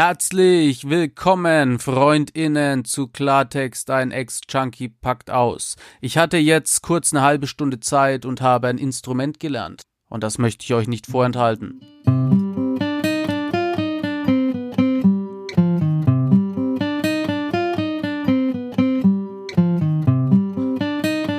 Herzlich willkommen, Freundinnen, zu Klartext, ein Ex-Junkie packt aus. Ich hatte jetzt kurz eine halbe Stunde Zeit und habe ein Instrument gelernt. Und das möchte ich euch nicht vorenthalten.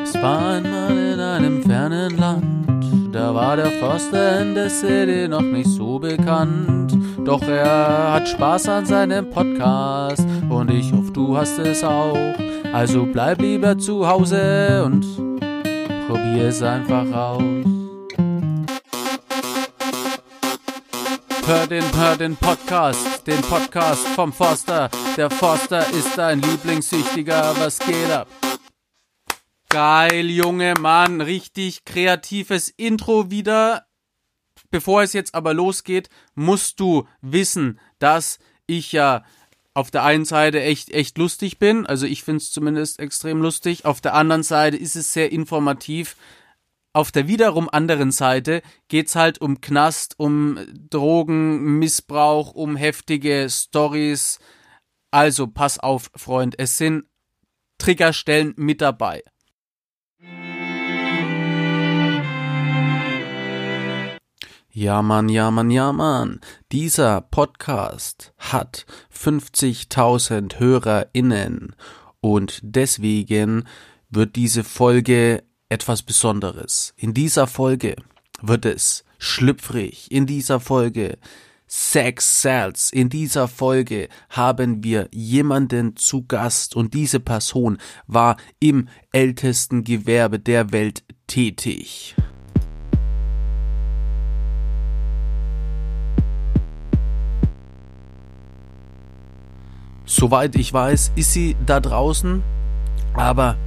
Es war einmal in einem fernen Land, da war der Förster in der City noch nicht so bekannt. Doch er hat Spaß an seinem Podcast und ich hoffe, du hast es auch. Also bleib lieber zu Hause und probier es einfach aus. Hör den, hör den Podcast, den Podcast vom Forster. Der Forster ist dein Lieblingssüchtiger, was geht ab? Geil, Junge Mann, richtig kreatives Intro wieder. Bevor es jetzt aber losgeht, musst du wissen, dass ich ja auf der einen Seite echt, echt lustig bin. Also ich finde es zumindest extrem lustig. Auf der anderen Seite ist es sehr informativ. Auf der wiederum anderen Seite geht's halt um Knast, um Drogen, Missbrauch, um heftige Stories. Also pass auf, Freund, es sind Triggerstellen mit dabei. Ja, Mann, ja, Mann, ja, Mann. Dieser Podcast hat 50.000 HörerInnen und deswegen wird diese Folge etwas Besonderes. In dieser Folge wird es schlüpfrig. In dieser Folge Sex Sales. In dieser Folge haben wir jemanden zu Gast und diese Person war im ältesten Gewerbe der Welt tätig. Soweit ich weiß, ist sie da draußen, aber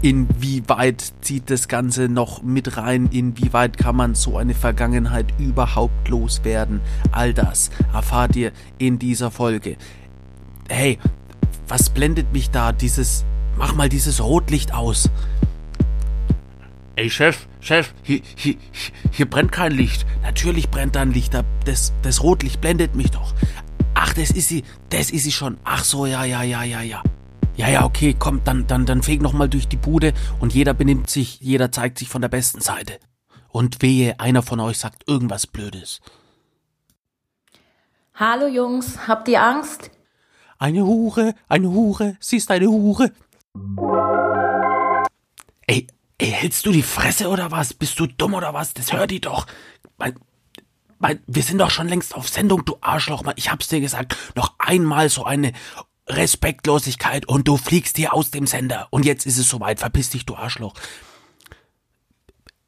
inwieweit zieht das Ganze noch mit rein? Inwieweit kann man so eine Vergangenheit überhaupt loswerden? All das erfahrt ihr in dieser Folge. Hey, was blendet mich da? Dieses, mach mal dieses Rotlicht aus. Ey, Chef, Chef, hier, hier, hier brennt kein Licht. Natürlich brennt da ein Licht, das, das Rotlicht blendet mich doch. Ach, das ist sie, das ist sie schon. Ach so, ja, ja, ja, ja, ja. Ja, ja, okay, komm, dann, dann, dann feg noch mal durch die Bude und jeder benimmt sich, jeder zeigt sich von der besten Seite. Und wehe, einer von euch sagt irgendwas Blödes. Hallo Jungs, habt ihr Angst? Eine Hure, eine Hure, sie ist eine Hure. Ey, ey, hältst du die Fresse oder was? Bist du dumm oder was? Das hört die doch. Mein, mein, wir sind doch schon längst auf Sendung, du Arschloch. Ich hab's dir gesagt. Noch einmal so eine Respektlosigkeit und du fliegst hier aus dem Sender. Und jetzt ist es soweit. Verpiss dich, du Arschloch.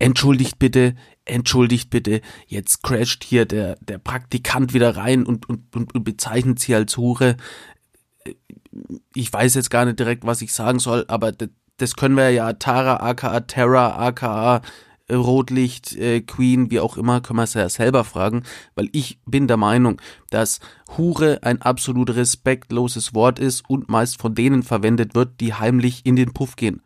Entschuldigt bitte, entschuldigt bitte. Jetzt crasht hier der, der Praktikant wieder rein und, und, und, und bezeichnet sie als Hure. Ich weiß jetzt gar nicht direkt, was ich sagen soll, aber das können wir ja Tara aka Terra aka Rotlicht, äh, Queen, wie auch immer, können wir es ja selber fragen, weil ich bin der Meinung, dass Hure ein absolut respektloses Wort ist und meist von denen verwendet wird, die heimlich in den Puff gehen.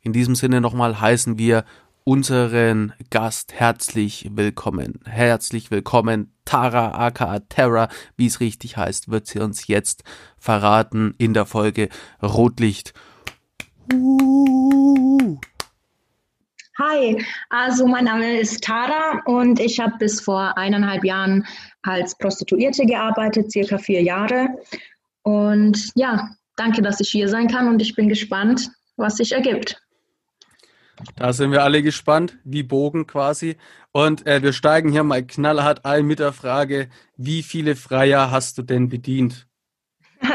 In diesem Sinne nochmal heißen wir unseren Gast herzlich willkommen. Herzlich willkommen, Tara aka Terra, wie es richtig heißt, wird sie uns jetzt verraten in der Folge Rotlicht. Uh. Hi, also mein Name ist Tara und ich habe bis vor eineinhalb Jahren als Prostituierte gearbeitet, circa vier Jahre. Und ja, danke, dass ich hier sein kann und ich bin gespannt, was sich ergibt. Da sind wir alle gespannt, wie Bogen quasi. Und äh, wir steigen hier mal knallhart ein mit der Frage, wie viele Freier hast du denn bedient?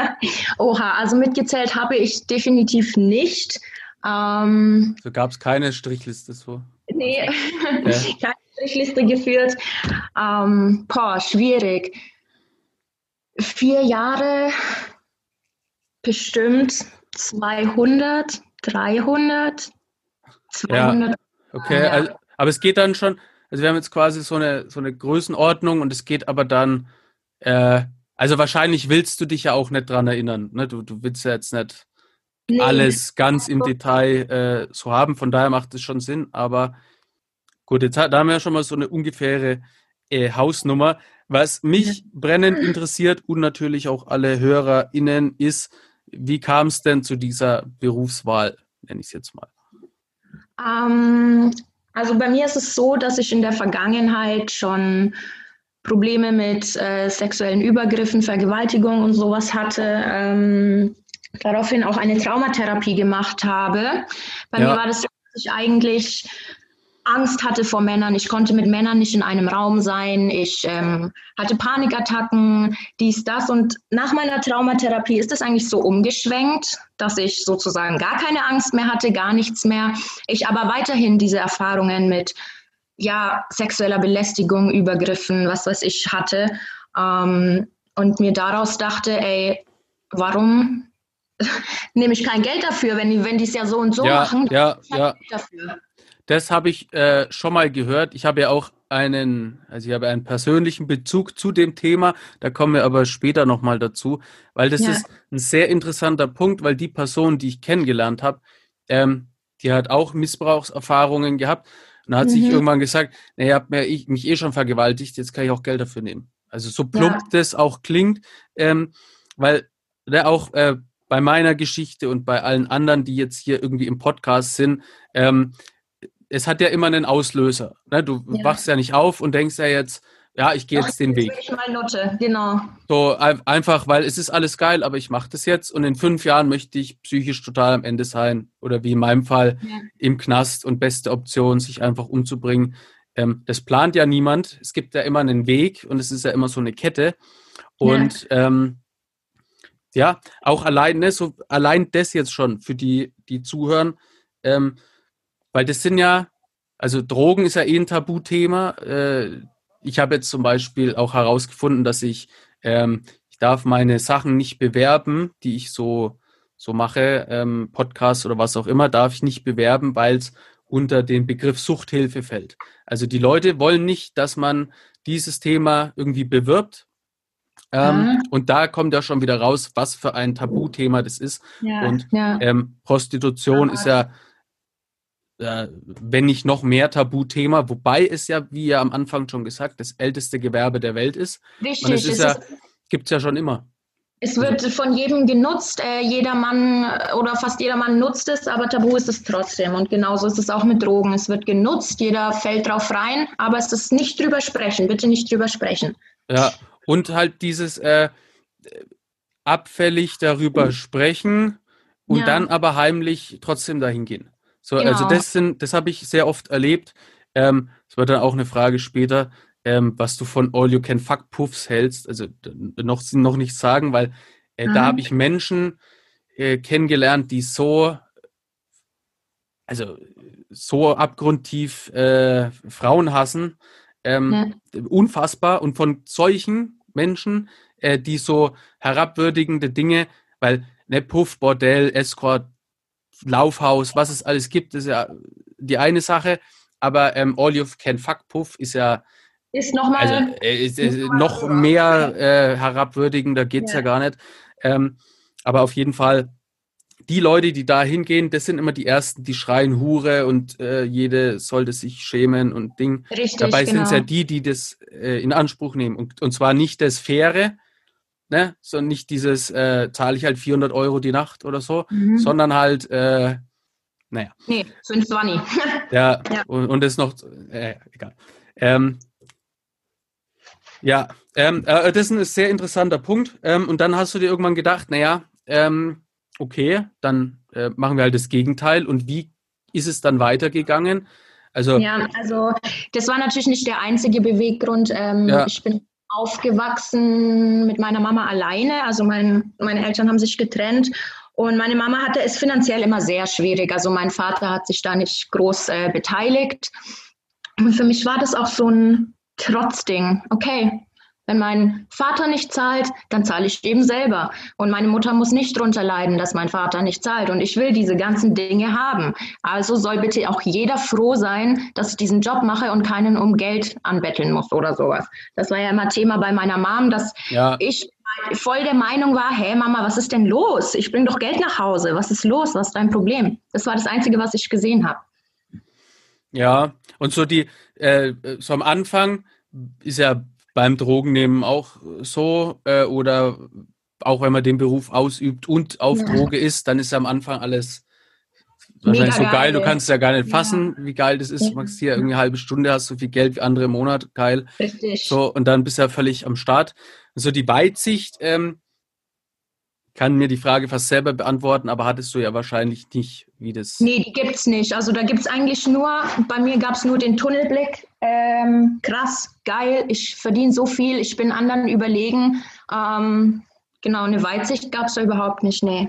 Oha, also mitgezählt habe ich definitiv nicht. Ähm, so gab es keine Strichliste so? Nee, ja. keine Strichliste geführt. Ähm, boah, schwierig. Vier Jahre, bestimmt 200, 300, 200. Ja, okay, ja. Also, aber es geht dann schon, also wir haben jetzt quasi so eine, so eine Größenordnung und es geht aber dann, äh, also wahrscheinlich willst du dich ja auch nicht dran erinnern. Ne? Du, du willst ja jetzt nicht nee. alles ganz im Detail äh, so haben. Von daher macht es schon Sinn. Aber gut, jetzt da haben wir ja schon mal so eine ungefähre äh, Hausnummer. Was mich brennend interessiert und natürlich auch alle HörerInnen ist, wie kam es denn zu dieser Berufswahl, nenne ich es jetzt mal? Ähm, also bei mir ist es so, dass ich in der Vergangenheit schon Probleme mit äh, sexuellen Übergriffen, Vergewaltigung und sowas hatte. Ähm, daraufhin auch eine Traumatherapie gemacht habe. Bei ja. mir war das so, dass ich eigentlich Angst hatte vor Männern. Ich konnte mit Männern nicht in einem Raum sein. Ich ähm, hatte Panikattacken, dies, das. Und nach meiner Traumatherapie ist es eigentlich so umgeschwenkt, dass ich sozusagen gar keine Angst mehr hatte, gar nichts mehr. Ich aber weiterhin diese Erfahrungen mit ja, sexueller Belästigung, Übergriffen, was weiß ich, hatte. Ähm, und mir daraus dachte, ey, warum nehme ich kein Geld dafür, wenn die, wenn die es ja so und so ja, machen? Ja, ja. Dafür. Das habe ich äh, schon mal gehört. Ich habe ja auch einen, also ich habe einen persönlichen Bezug zu dem Thema. Da kommen wir aber später nochmal dazu, weil das ja. ist ein sehr interessanter Punkt, weil die Person, die ich kennengelernt habe, ähm, die hat auch Missbrauchserfahrungen gehabt und hat mhm. sich irgendwann gesagt, naja, habt mir ich, mich eh schon vergewaltigt, jetzt kann ich auch Geld dafür nehmen. Also so plump ja. das auch klingt, ähm, weil ne, auch äh, bei meiner Geschichte und bei allen anderen, die jetzt hier irgendwie im Podcast sind, ähm, es hat ja immer einen Auslöser. Ne? Du ja. wachst ja nicht auf und denkst ja jetzt, ja, ich gehe jetzt den Weg. Ich mal Note, genau. So einfach, weil es ist alles geil, aber ich mache das jetzt und in fünf Jahren möchte ich psychisch total am Ende sein oder wie in meinem Fall ja. im Knast und beste Option, sich einfach umzubringen. Ähm, das plant ja niemand. Es gibt ja immer einen Weg und es ist ja immer so eine Kette. Und ähm, ja auch allein, ne, so allein das jetzt schon für die, die zuhören, ähm, weil das sind ja, also Drogen ist ja eh ein Tabuthema. Äh, ich habe jetzt zum Beispiel auch herausgefunden, dass ich, ähm, ich darf meine Sachen nicht bewerben, die ich so, so mache, ähm, Podcasts oder was auch immer, darf ich nicht bewerben, weil es unter den Begriff Suchthilfe fällt. Also die Leute wollen nicht, dass man dieses Thema irgendwie bewirbt. Ähm, ah. Und da kommt ja schon wieder raus, was für ein Tabuthema das ist. Ja, und ja. Ähm, Prostitution ja. ist ja äh, wenn nicht noch mehr Tabuthema, wobei es ja, wie ja am Anfang schon gesagt, das älteste Gewerbe der Welt ist. Richtig. Und es ist ja, gibt es ja schon immer. Es wird von jedem genutzt, äh, jeder Mann äh, oder fast jeder Mann nutzt es, aber tabu ist es trotzdem. Und genauso ist es auch mit Drogen. Es wird genutzt, jeder fällt drauf rein, aber es ist nicht drüber sprechen, bitte nicht drüber sprechen. Ja, und halt dieses äh, abfällig darüber sprechen und ja. dann aber heimlich trotzdem dahin gehen. So, also genau. also das sind, das habe ich sehr oft erlebt. Ähm, das wird dann auch eine Frage später, ähm, was du von All You Can Fuck Puffs hältst. Also noch, noch nicht sagen, weil äh, mhm. da habe ich Menschen äh, kennengelernt, die so, also so abgrundtief äh, Frauen hassen. Ähm, ja. Unfassbar. Und von solchen Menschen, äh, die so herabwürdigende Dinge, weil ne, Puff, Bordell, Escort, Laufhaus, was es alles gibt, ist ja die eine Sache. Aber ähm, All You Can Fuck Puff ist ja ist nochmal also, äh, ist, ist noch mehr äh, herabwürdigender geht's ja. ja gar nicht. Ähm, aber auf jeden Fall die Leute, die da hingehen, das sind immer die ersten, die schreien Hure und äh, jede sollte sich schämen und Ding. Richtig, Dabei genau. sind es ja die, die das äh, in Anspruch nehmen und, und zwar nicht das Faire, ne? So nicht dieses, äh, zahle ich halt 400 Euro die Nacht oder so, mhm. sondern halt, äh, naja. Nee, 520. ja, ja, und, und das noch, äh, egal. Ähm, ja, ähm, äh, das ist ein sehr interessanter Punkt. Ähm, und dann hast du dir irgendwann gedacht, naja, ähm, okay, dann äh, machen wir halt das Gegenteil. Und wie ist es dann weitergegangen? Also, ja, also das war natürlich nicht der einzige Beweggrund. Ähm, ja. Ich bin aufgewachsen mit meiner Mama alleine. Also mein, meine Eltern haben sich getrennt und meine Mama hatte es finanziell immer sehr schwierig. Also mein Vater hat sich da nicht groß äh, beteiligt. Und für mich war das auch so ein Trotzding. Okay, wenn mein Vater nicht zahlt, dann zahle ich eben selber. Und meine Mutter muss nicht drunter leiden, dass mein Vater nicht zahlt. Und ich will diese ganzen Dinge haben. Also soll bitte auch jeder froh sein, dass ich diesen Job mache und keinen um Geld anbetteln muss oder sowas. Das war ja immer Thema bei meiner Mom, dass ja. ich voll der Meinung war, hey Mama, was ist denn los? Ich bringe doch Geld nach Hause. Was ist los? Was ist dein Problem? Das war das Einzige, was ich gesehen habe. Ja, und so die, äh, so am Anfang ist ja beim Drogennehmen auch so äh, oder auch wenn man den Beruf ausübt und auf ja. Droge ist, dann ist ja am Anfang alles wahrscheinlich Mega so geil. Du kannst es ja gar nicht fassen, ja. wie geil das ist. Du machst hier irgendwie eine halbe Stunde, hast so viel Geld wie andere im Monat, geil. Richtig. So, und dann bist du ja völlig am Start. So die Weitsicht, ähm, kann mir die Frage fast selber beantworten, aber hattest du ja wahrscheinlich nicht, wie das. Nee, die gibt es nicht. Also da gibt es eigentlich nur, bei mir gab es nur den Tunnelblick. Ähm, krass, geil, ich verdiene so viel, ich bin anderen überlegen. Ähm, genau, eine Weitsicht gab es da überhaupt nicht, nee.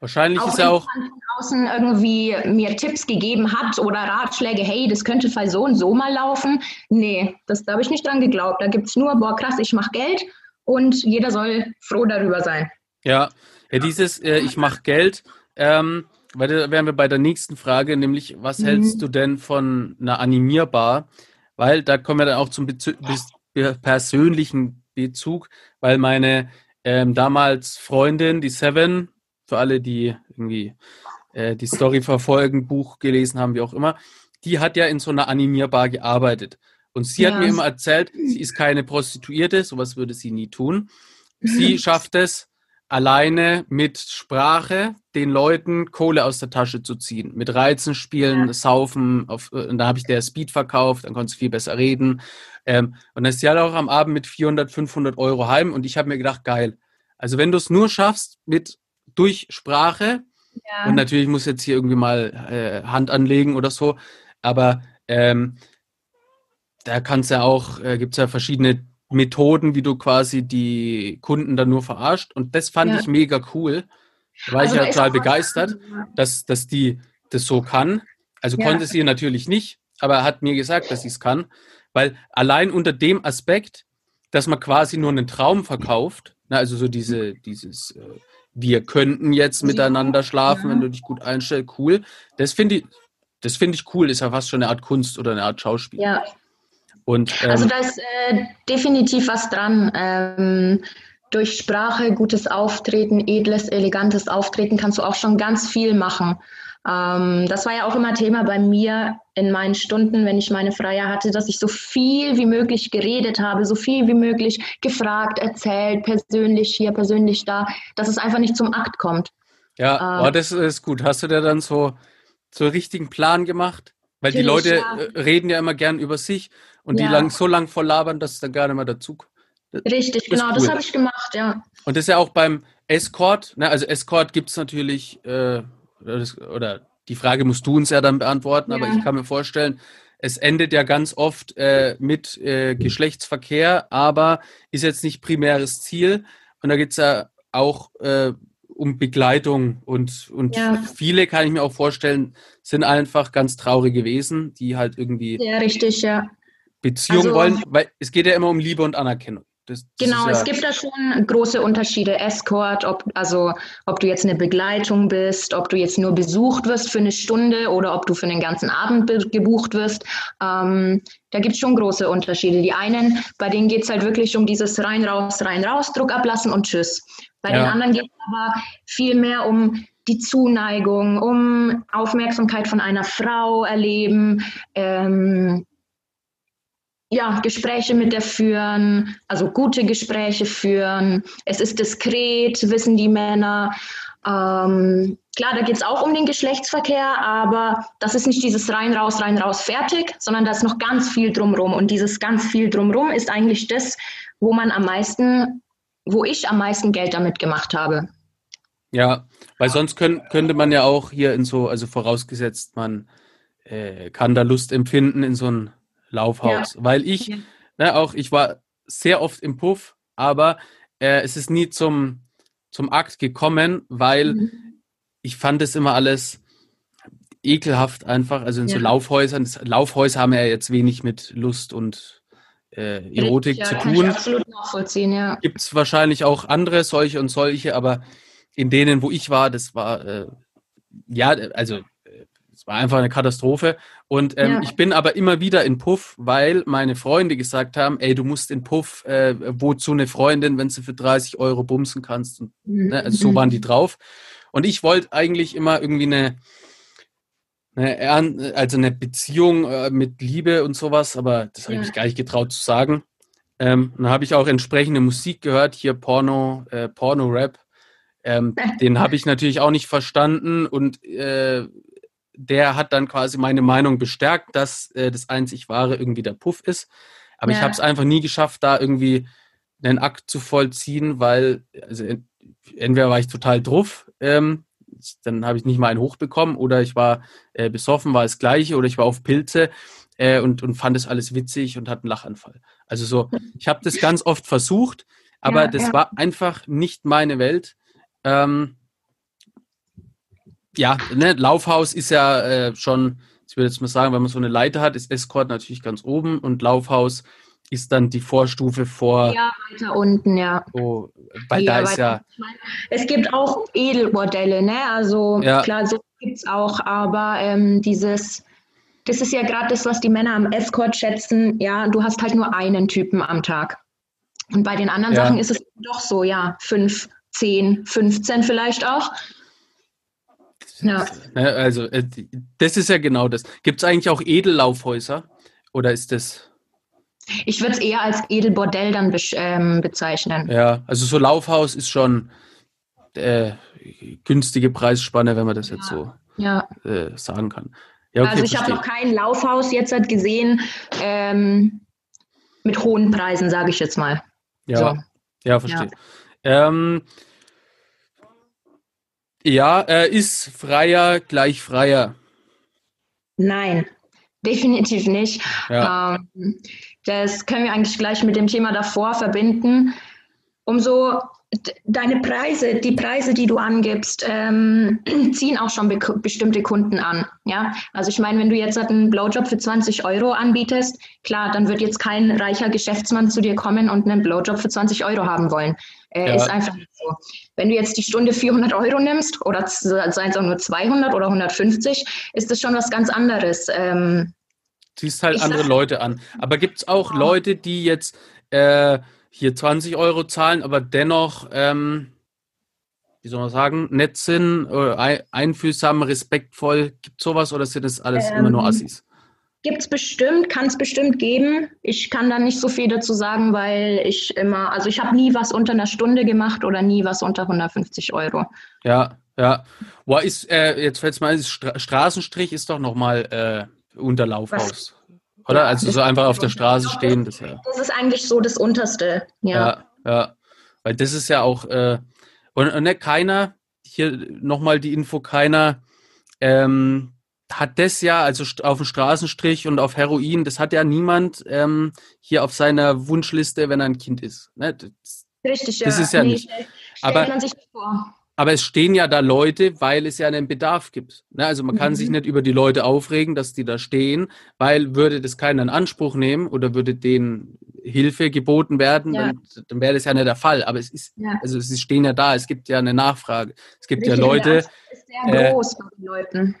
Wahrscheinlich auch ist ja auch. Von außen irgendwie mir Tipps gegeben hat oder Ratschläge, hey, das könnte Fall so und so mal laufen. Nee, das da habe ich nicht dran geglaubt. Da gibt es nur, boah, krass, ich mache Geld und jeder soll froh darüber sein. Ja, ja dieses äh, Ich mache Geld, ähm, weil da wären wir bei der nächsten Frage, nämlich was mhm. hältst du denn von einer Animierbar? Weil da kommen wir dann auch zum Bezü persönlichen Bezug, weil meine ähm, damals Freundin, die Seven, für alle, die irgendwie äh, die Story verfolgen, Buch gelesen haben, wie auch immer, die hat ja in so einer Animierbar gearbeitet. Und sie ja. hat mir immer erzählt, sie ist keine Prostituierte, sowas würde sie nie tun. Sie schafft es, alleine mit Sprache den Leuten Kohle aus der Tasche zu ziehen. Mit Reizen spielen, ja. saufen, auf, und da habe ich der Speed verkauft, dann konntest du viel besser reden. Ähm, und dann ist sie halt auch am Abend mit 400, 500 Euro heim und ich habe mir gedacht, geil. Also wenn du es nur schaffst mit durch Sprache, ja. und natürlich muss jetzt hier irgendwie mal äh, Hand anlegen oder so, aber ähm, da kannst ja auch, äh, gibt es ja verschiedene Methoden, wie du quasi die Kunden dann nur verarscht. Und das fand ja. ich mega cool. Da war also ich ja total begeistert, dass, dass die das so kann. Also ja. konnte sie natürlich nicht, aber er hat mir gesagt, dass sie es kann. Weil allein unter dem Aspekt, dass man quasi nur einen Traum verkauft, na, also so diese, dieses, äh, wir könnten jetzt miteinander schlafen, ja. wenn du dich gut einstellst, cool. Das finde ich, das finde ich cool, ist ja fast schon eine Art Kunst oder eine Art Schauspiel. Ja, und, ähm, also da ist äh, definitiv was dran. Ähm, durch Sprache, gutes Auftreten, edles, elegantes Auftreten kannst du auch schon ganz viel machen. Ähm, das war ja auch immer Thema bei mir in meinen Stunden, wenn ich meine Freier hatte, dass ich so viel wie möglich geredet habe, so viel wie möglich gefragt, erzählt, persönlich hier, persönlich da, dass es einfach nicht zum Akt kommt. Ja, ähm, oh, das ist gut. Hast du dir dann so, so einen richtigen Plan gemacht? Weil die Leute ja. Äh, reden ja immer gern über sich und ja. die lang, so lang voll labern, dass es dann gar nicht mehr dazu kommt. Richtig, genau, cool. das habe ich gemacht, ja. Und das ist ja auch beim Escort, ne? also Escort gibt es natürlich, äh, oder die Frage musst du uns ja dann beantworten, ja. aber ich kann mir vorstellen, es endet ja ganz oft äh, mit äh, Geschlechtsverkehr, aber ist jetzt nicht primäres Ziel. Und da geht es ja auch äh, um Begleitung und, und ja. viele, kann ich mir auch vorstellen, sind einfach ganz traurige Wesen, die halt irgendwie ja, richtig, ja. Beziehung also, wollen, weil es geht ja immer um Liebe und Anerkennung. Das, das genau, ja es gibt da schon große Unterschiede. Escort, ob, also ob du jetzt eine Begleitung bist, ob du jetzt nur besucht wirst für eine Stunde oder ob du für den ganzen Abend gebucht wirst. Ähm, da gibt es schon große Unterschiede. Die einen, bei denen geht es halt wirklich um dieses rein, raus, rein, raus, Druck ablassen und tschüss. Bei ja. den anderen geht es aber viel mehr um die Zuneigung, um Aufmerksamkeit von einer Frau erleben, ähm, ja, Gespräche mit der führen, also gute Gespräche führen. Es ist diskret, wissen die Männer. Ähm, klar, da geht es auch um den Geschlechtsverkehr, aber das ist nicht dieses rein, raus, rein, raus, fertig, sondern da ist noch ganz viel drumrum. Und dieses ganz viel drumrum ist eigentlich das, wo man am meisten, wo ich am meisten Geld damit gemacht habe. Ja, weil sonst könnt, könnte man ja auch hier in so, also vorausgesetzt, man äh, kann da Lust empfinden in so ein Laufhaus. Ja. Weil ich, ja. ne, auch ich war sehr oft im Puff, aber äh, es ist nie zum, zum Akt gekommen, weil mhm. ich fand es immer alles ekelhaft einfach. Also in ja. so Laufhäusern, das, Laufhäuser haben ja jetzt wenig mit Lust und äh, Erotik ja, zu tun. absolut nachvollziehen, ja. Gibt es wahrscheinlich auch andere solche und solche, aber in denen, wo ich war, das war äh, ja, also es war einfach eine Katastrophe. Und ähm, ja. ich bin aber immer wieder in Puff, weil meine Freunde gesagt haben, ey, du musst in Puff, äh, wozu eine Freundin, wenn du für 30 Euro bumsen kannst. Und, ne, also so waren die drauf. Und ich wollte eigentlich immer irgendwie eine, eine, also eine Beziehung äh, mit Liebe und sowas, aber das habe ich mich gar nicht getraut zu sagen. Ähm, dann habe ich auch entsprechende Musik gehört, hier Porno, äh, Porno-Rap. Ähm, den habe ich natürlich auch nicht verstanden und äh, der hat dann quasi meine Meinung bestärkt, dass äh, das einzig wahre irgendwie der Puff ist. Aber ja. ich habe es einfach nie geschafft, da irgendwie einen Akt zu vollziehen, weil also entweder war ich total druff, ähm, dann habe ich nicht mal einen hochbekommen, oder ich war äh, besoffen, war das gleiche, oder ich war auf Pilze äh, und, und fand es alles witzig und hatte einen Lachanfall. Also so, ich habe das ganz oft versucht, aber ja, das ja. war einfach nicht meine Welt. Ähm, ja, ne, Laufhaus ist ja äh, schon, ich würde jetzt mal sagen, wenn man so eine Leiter hat, ist Escort natürlich ganz oben und Laufhaus ist dann die Vorstufe vor. Ja, weiter unten, ja. Oh, weil ja, da ist ja. Es gibt auch Edelmodelle, ne? Also ja. klar, so gibt es auch, aber ähm, dieses, das ist ja gerade das, was die Männer am Escort schätzen. Ja, du hast halt nur einen Typen am Tag. Und bei den anderen ja. Sachen ist es doch so, ja, fünf, zehn, 15 vielleicht auch. Ja. Ne, also, äh, das ist ja genau das. Gibt es eigentlich auch Edellaufhäuser? Oder ist das. Ich würde es eher als Edelbordell dann ähm, bezeichnen. Ja, also so Laufhaus ist schon äh, günstige Preisspanne, wenn man das ja. jetzt so ja. äh, sagen kann. Ja, okay, also ich habe noch kein Laufhaus jetzt halt gesehen ähm, mit hohen Preisen, sage ich jetzt mal. Ja, so. ja verstehe. Ja. Ähm, ja, äh, ist freier gleich freier? Nein, definitiv nicht. Ja. Ähm, das können wir eigentlich gleich mit dem Thema davor verbinden. Umso deine Preise, die Preise, die du angibst, ähm, ziehen auch schon be bestimmte Kunden an. Ja, also ich meine, wenn du jetzt einen Blowjob für 20 Euro anbietest, klar, dann wird jetzt kein reicher Geschäftsmann zu dir kommen und einen Blowjob für 20 Euro haben wollen. Äh, ja. Ist einfach nicht so. Wenn du jetzt die Stunde 400 Euro nimmst oder seien es auch nur 200 oder 150, ist das schon was ganz anderes. Ähm, Ziehst halt andere Leute an. Aber gibt es auch genau. Leute, die jetzt äh, hier 20 Euro zahlen, aber dennoch, ähm, wie soll man sagen, nett sind, äh, einfühlsam, respektvoll? Gibt es sowas oder sind das alles ähm, immer nur ähm, Assis? Gibt es bestimmt, kann es bestimmt geben. Ich kann da nicht so viel dazu sagen, weil ich immer, also ich habe nie was unter einer Stunde gemacht oder nie was unter 150 Euro. Ja, ja. Boah, ist, äh, jetzt fällt es mal, Stra Straßenstrich ist doch nochmal äh, unter Oder? Also so einfach auf der Straße stehen. Das, ja. das ist eigentlich so das Unterste, ja. Ja, ja. Weil das ist ja auch, äh, und, und ne, keiner, hier nochmal die Info, keiner ähm, hat das ja, also auf dem Straßenstrich und auf Heroin, das hat ja niemand ähm, hier auf seiner Wunschliste, wenn er ein Kind ist. Ne? Das, Richtig, ja. Das ist ja nee, nicht. Aber, man sich vor. Aber es stehen ja da Leute, weil es ja einen Bedarf gibt. Ne? Also man kann mhm. sich nicht über die Leute aufregen, dass die da stehen, weil würde das keiner in Anspruch nehmen oder würde denen Hilfe geboten werden, ja. dann, dann wäre das ja nicht der Fall. Aber es ist, ja. also sie stehen ja da, es gibt ja eine Nachfrage. Es gibt Richtig, ja Leute. Das ist sehr äh, groß von den Leuten.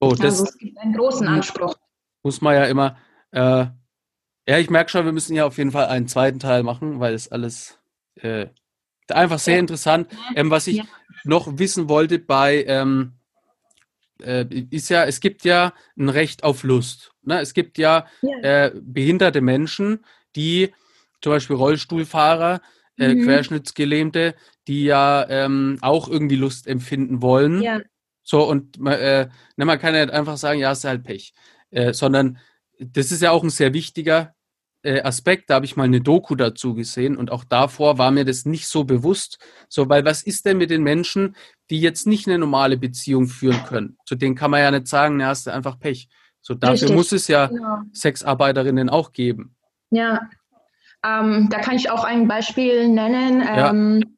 Oh, das also es gibt einen großen Anspruch. Muss man ja immer. Äh, ja, ich merke schon, wir müssen ja auf jeden Fall einen zweiten Teil machen, weil es alles äh, einfach sehr ja. interessant. Ähm, was ich ja. noch wissen wollte bei, ähm, äh, ist ja, es gibt ja ein Recht auf Lust. Ne? Es gibt ja, ja. Äh, behinderte Menschen, die zum Beispiel Rollstuhlfahrer, äh, mhm. Querschnittsgelähmte, die ja ähm, auch irgendwie Lust empfinden wollen. Ja. So, und äh, ne, man kann ja einfach sagen, ja, ist halt Pech. Äh, sondern das ist ja auch ein sehr wichtiger äh, Aspekt, da habe ich mal eine Doku dazu gesehen und auch davor war mir das nicht so bewusst. So, weil was ist denn mit den Menschen, die jetzt nicht eine normale Beziehung führen können? Zu denen kann man ja nicht sagen, ja, hast du einfach Pech. So, dafür Richtig. muss es ja genau. Sexarbeiterinnen auch geben. Ja, ähm, da kann ich auch ein Beispiel nennen. Ähm, ja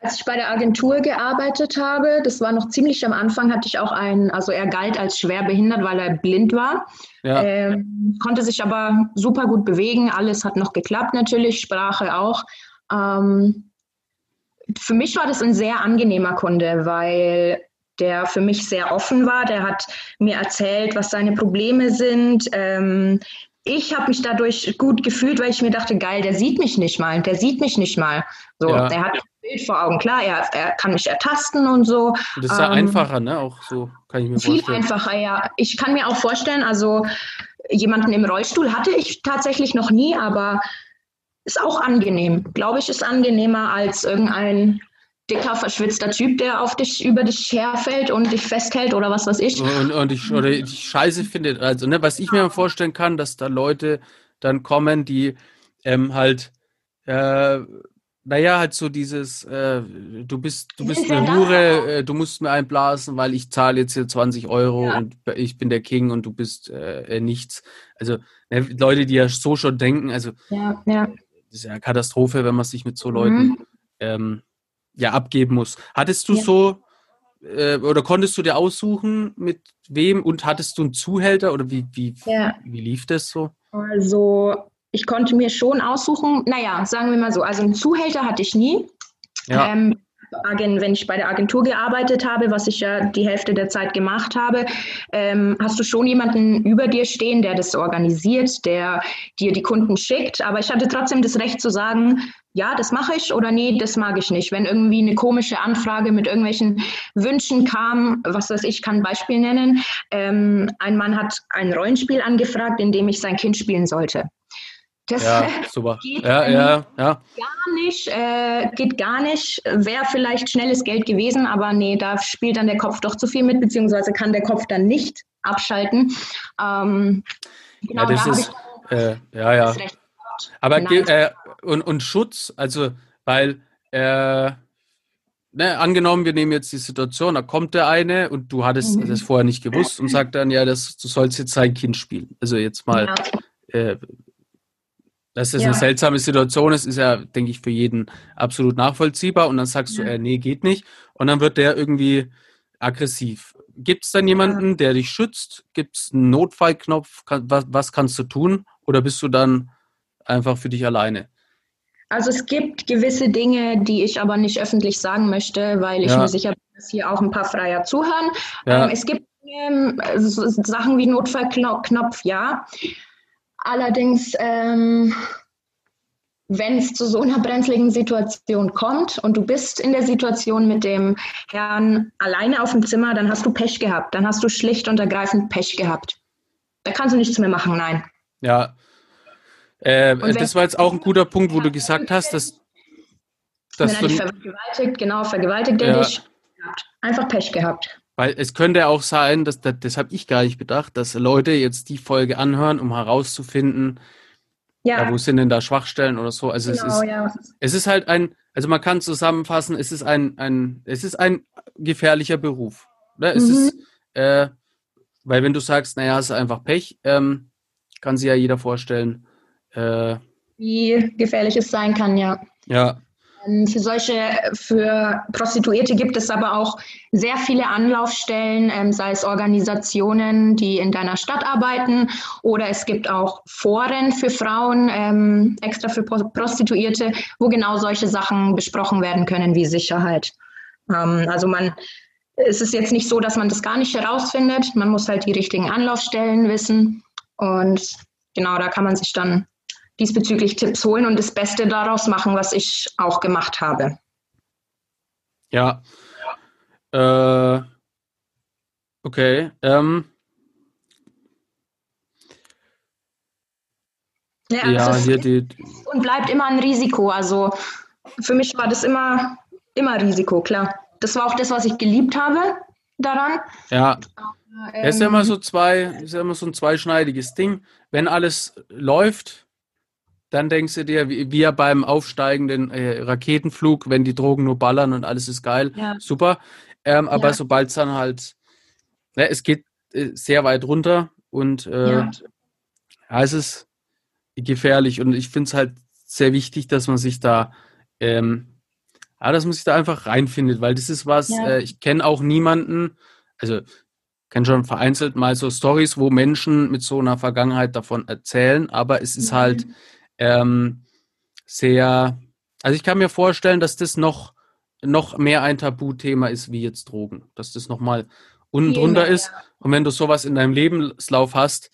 als ich bei der Agentur gearbeitet habe, das war noch ziemlich am Anfang, hatte ich auch einen, also er galt als schwer behindert, weil er blind war. Ja. Ähm, konnte sich aber super gut bewegen, alles hat noch geklappt natürlich, Sprache auch. Ähm, für mich war das ein sehr angenehmer Kunde, weil der für mich sehr offen war. Der hat mir erzählt, was seine Probleme sind. Ähm, ich habe mich dadurch gut gefühlt, weil ich mir dachte, geil, der sieht mich nicht mal, der sieht mich nicht mal. So, ja. er hat Bild vor Augen. Klar, er, er kann mich ertasten und so. Das ist ja ähm, einfacher, ne? Auch so kann ich mir viel vorstellen. Viel einfacher, ja. Ich kann mir auch vorstellen, also jemanden im Rollstuhl hatte ich tatsächlich noch nie, aber ist auch angenehm. Glaube ich, ist angenehmer als irgendein dicker, verschwitzter Typ, der auf dich, über dich herfällt und dich festhält oder was weiß ich. Und, und ich, oder ich scheiße finde, also, ne, was ich mir vorstellen kann, dass da Leute dann kommen, die ähm, halt, äh, naja, halt so dieses, äh, du bist, du bist eine Hure, äh, du musst mir einblasen, weil ich zahle jetzt hier 20 Euro ja. und ich bin der King und du bist äh, nichts. Also ne, Leute, die ja so schon denken, also ja, ja. das ist ja eine Katastrophe, wenn man sich mit so Leuten mhm. ähm, ja abgeben muss. Hattest du so äh, oder konntest du dir aussuchen, mit wem und hattest du einen Zuhälter oder wie, wie, wie lief das so? Also ich konnte mir schon aussuchen, naja, sagen wir mal so, also einen Zuhälter hatte ich nie. Ja. Ähm, wenn ich bei der Agentur gearbeitet habe, was ich ja die Hälfte der Zeit gemacht habe, ähm, hast du schon jemanden über dir stehen, der das organisiert, der dir die Kunden schickt. Aber ich hatte trotzdem das Recht zu sagen, ja, das mache ich oder nee, das mag ich nicht. Wenn irgendwie eine komische Anfrage mit irgendwelchen Wünschen kam, was weiß ich, kann ein Beispiel nennen. Ähm, ein Mann hat ein Rollenspiel angefragt, in dem ich sein Kind spielen sollte. Das ja, super. geht ja, ja, ja. gar nicht, äh, geht gar nicht. Wäre vielleicht schnelles Geld gewesen, aber nee, da spielt dann der Kopf doch zu viel mit, beziehungsweise kann der Kopf dann nicht abschalten. Ähm, genau, ja, das da ist, äh, ja, ja. Aber äh, und, und Schutz, also, weil, äh, ne, angenommen, wir nehmen jetzt die Situation, da kommt der eine und du hattest mhm. das vorher nicht gewusst und sagt dann, ja, das, du sollst jetzt sein Kind spielen. Also jetzt mal, ja. Dass das ja. eine seltsame Situation ist, ist ja, denke ich, für jeden absolut nachvollziehbar. Und dann sagst ja. du, äh, nee, geht nicht. Und dann wird der irgendwie aggressiv. Gibt es dann jemanden, der dich schützt? Gibt es einen Notfallknopf? was, was kannst du tun? Oder bist du dann einfach für dich alleine? Also es gibt gewisse Dinge, die ich aber nicht öffentlich sagen möchte, weil ich ja. mir sicher bin, dass hier auch ein paar Freier zuhören. Ja. Ähm, es gibt ähm, Sachen wie Notfallknopf, ja. Allerdings, ähm, wenn es zu so einer brenzligen Situation kommt und du bist in der Situation mit dem Herrn alleine auf dem Zimmer, dann hast du Pech gehabt. Dann hast du schlicht und ergreifend Pech gehabt. Da kannst du nichts mehr machen, nein. Ja, äh, das war jetzt auch ein guter Punkt, wo du gesagt hast, dass, dass wenn er dich vergewaltigt, genau, vergewaltigt er ja. dich. Einfach Pech gehabt. Weil es könnte auch sein, dass, das, habe ich gar nicht bedacht, dass Leute jetzt die Folge anhören, um herauszufinden, ja. ja wo sind denn da Schwachstellen oder so. Also genau, es, ist, ja. es ist halt ein, also man kann zusammenfassen, es ist ein, ein, es ist ein gefährlicher Beruf. Ne? Es mhm. ist, äh, weil wenn du sagst, naja, es ist einfach Pech, ähm, kann sich ja jeder vorstellen, äh, Wie gefährlich es sein kann, ja. Ja. Ähm, für solche, für Prostituierte gibt es aber auch sehr viele Anlaufstellen, ähm, sei es Organisationen, die in deiner Stadt arbeiten, oder es gibt auch Foren für Frauen, ähm, extra für Prostituierte, wo genau solche Sachen besprochen werden können, wie Sicherheit. also man, es ist jetzt nicht so, dass man das gar nicht herausfindet. Man muss halt die richtigen Anlaufstellen wissen. Und genau, da kann man sich dann diesbezüglich Tipps holen und das Beste daraus machen, was ich auch gemacht habe. Ja. Äh, okay. Ähm. Ja, ja hier die, und bleibt immer ein Risiko. Also für mich war das immer, immer Risiko, klar. Das war auch das, was ich geliebt habe daran. Ja. Ähm, es ist ja immer so zwei, ist ja immer so ein zweischneidiges Ding. Wenn alles läuft, dann denkst du dir, wie, wie ja beim aufsteigenden äh, Raketenflug, wenn die Drogen nur ballern und alles ist geil, ja. super. Ähm, aber ja. sobald es dann halt, ne, es geht äh, sehr weit runter und äh, ja. ja. es ist gefährlich und ich finde es halt sehr wichtig, dass man sich da, ähm, ja, dass man sich da einfach reinfindet, weil das ist was, äh, ich kenne auch niemanden, also kenne schon vereinzelt mal so Stories, wo Menschen mit so einer Vergangenheit davon erzählen, aber es ist mhm. halt ähm, sehr, also ich kann mir vorstellen, dass das noch, noch mehr ein Tabuthema ist wie jetzt Drogen, dass das nochmal unten drunter mehr, ist. Ja. Und wenn du sowas in deinem Lebenslauf hast,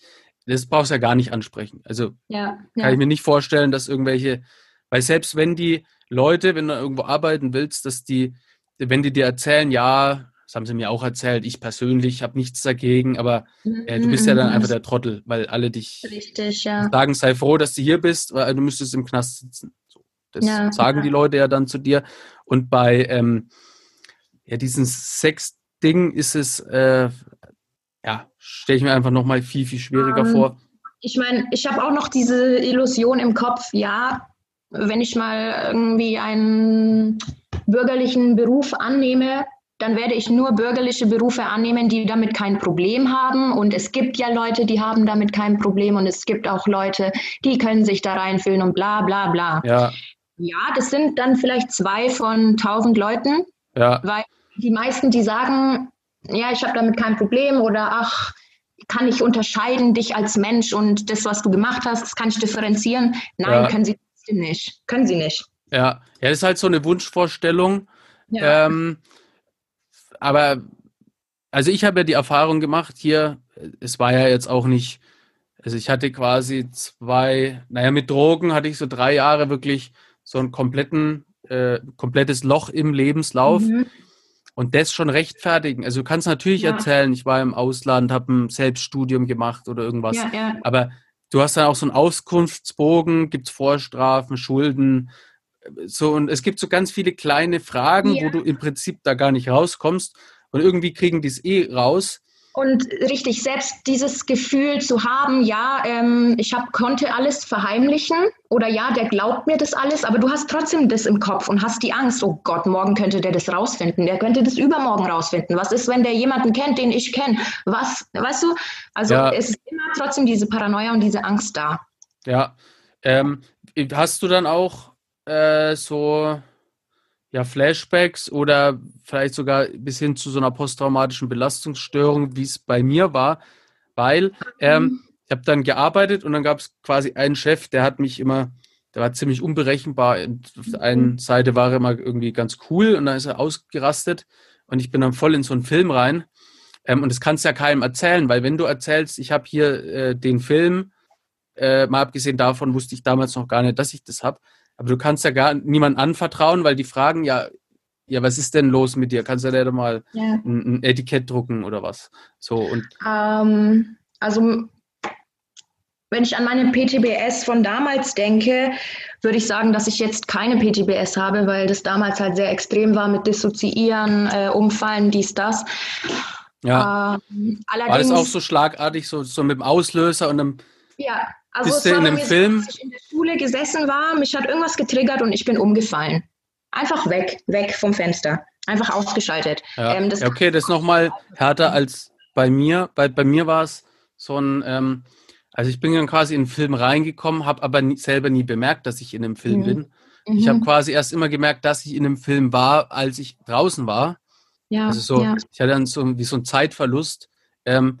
das brauchst du ja gar nicht ansprechen. Also ja, kann ja. ich mir nicht vorstellen, dass irgendwelche, weil selbst wenn die Leute, wenn du irgendwo arbeiten willst, dass die, wenn die dir erzählen, ja, das haben sie mir auch erzählt. Ich persönlich habe nichts dagegen, aber äh, du bist ja dann einfach der Trottel, weil alle dich Richtig, ja. sagen, sei froh, dass du hier bist, weil du müsstest im Knast sitzen. So, das Ja, sagen ja. die Leute ja dann zu dir. Und bei ähm, ja, diesem Sex-Ding ist es, äh, ja, stelle ich mir einfach nochmal viel, viel schwieriger Ähm, vor. Ich meine, ich habe auch noch diese Illusion im Kopf, ja, wenn ich mal irgendwie einen bürgerlichen Beruf annehme, dann werde ich nur bürgerliche Berufe annehmen, die damit kein Problem haben. Und es gibt ja Leute, die haben damit kein Problem. Und es gibt auch Leute, die können sich da reinfühlen und bla bla bla. Ja, Ja, das sind dann vielleicht zwei von tausend Leuten, ja, weil die meisten, die sagen, ja, ich habe damit kein Problem oder ach, kann ich unterscheiden dich als Mensch und das, was du gemacht hast, das kann ich differenzieren. Nein, Ja. können sie nicht. Können sie nicht. ja. Ja, das ist halt so eine Wunschvorstellung. Ähm, aber, also ich habe ja die Erfahrung gemacht hier, es war ja jetzt auch nicht, also ich hatte quasi zwei, naja, mit Drogen hatte ich so drei Jahre wirklich so ein kompletten, äh, komplettes Loch im Lebenslauf Mhm. und das schon rechtfertigen. Also du kannst natürlich Ja. erzählen, ich war im Ausland, habe ein Selbststudium gemacht oder irgendwas, Ja, ja. aber du hast dann auch so einen Auskunftsbogen, gibt's Vorstrafen, Schulden, so und es gibt so ganz viele kleine Fragen, Ja. wo du im Prinzip da gar nicht rauskommst und irgendwie kriegen die es eh raus. Und richtig, selbst dieses Gefühl zu haben, ja, ähm, ich hab, konnte alles verheimlichen oder ja, der glaubt mir das alles, aber du hast trotzdem das im Kopf und hast die Angst, oh Gott, morgen könnte der das rausfinden, der könnte das übermorgen rausfinden. Was ist, wenn der jemanden kennt, den ich kenne? Was, weißt du? Also Ja. es ist immer trotzdem diese Paranoia und diese Angst da. Ja. Ähm, hast du dann auch äh, so ja, Flashbacks oder vielleicht sogar bis hin zu so einer posttraumatischen Belastungsstörung, wie es bei mir war? Weil ähm, ich habe dann gearbeitet und dann gab es quasi einen Chef, der hat mich immer, der war ziemlich unberechenbar. Und Auf der einen Seite war er immer irgendwie ganz cool und dann ist er ausgerastet und ich bin dann voll in so einen Film rein. Ähm, und das kannst du ja keinem erzählen, weil wenn du erzählst, ich habe hier äh, den Film, äh, mal abgesehen davon wusste ich damals noch gar nicht, dass ich das habe. Aber du kannst ja gar niemand anvertrauen, weil die fragen ja, ja, was ist denn los mit dir? Kannst du dir da mal Ja. ein, ein Etikett drucken oder was? So und Ähm, also wenn ich an meine PTBS von damals denke, würde ich sagen, dass ich jetzt keine PTBS habe, weil das damals halt sehr extrem war mit Dissoziieren, äh, Umfallen, dies, das. ja, Ähm, war das auch so schlagartig, so, so mit dem Auslöser und einem, ja, also bist es war in einem Film? so, dass ich in der Schule gesessen war, mich hat irgendwas getriggert und ich bin umgefallen. Einfach weg, weg vom Fenster. Einfach ausgeschaltet. ja, Ähm, das ja okay, das ist nochmal härter als bei mir. Bei, bei mir war es so ein, ähm, also ich bin dann quasi in den Film reingekommen, habe aber nie, selber nie bemerkt, dass ich in einem Film Mhm. bin. Ich habe Mhm. quasi erst immer gemerkt, dass ich in einem Film war, als ich draußen war. ja, Also so, ja, ich hatte dann so wie so einen Zeitverlust. Ähm,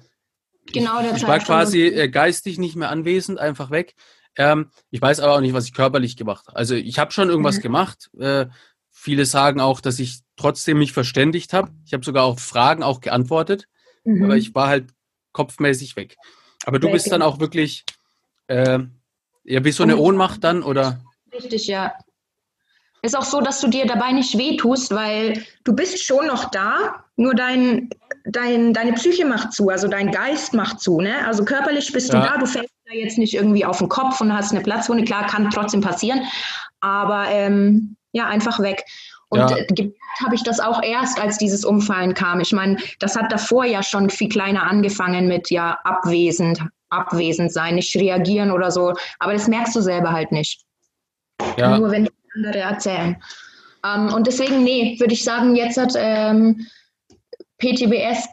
Genau, der ich, ich war quasi äh, geistig nicht mehr anwesend, einfach weg. Ähm, ich weiß aber auch nicht, was ich körperlich gemacht habe. Also ich habe schon irgendwas Mhm. gemacht. Äh, viele sagen auch, dass ich trotzdem mich verständigt habe. Ich habe sogar auf Fragen auch geantwortet, Mhm. aber ich war halt kopfmäßig weg. Aber du Weg, bist dann ja. auch wirklich, äh, ja, wie so eine Ohnmacht dann oder? Richtig, ja. Ist auch so, dass du dir dabei nicht wehtust, weil du bist schon noch da, nur dein, dein, deine Psyche macht zu, also dein Geist macht zu. Ne? Also körperlich bist Ja. du da, du fällst da jetzt nicht irgendwie auf den Kopf und hast eine Platzwunde. Klar, kann trotzdem passieren, aber ähm, ja, einfach weg. Und Ja. gemerkt habe ich das auch erst, als dieses Umfallen kam. Ich meine, das hat davor ja schon viel kleiner angefangen mit ja abwesend, abwesend sein, nicht reagieren oder so. Aber das merkst du selber halt nicht. Ja, Nur wenn andere erzählen. Ähm, und deswegen, nee, würde ich sagen, jetzt hat ähm, PTBS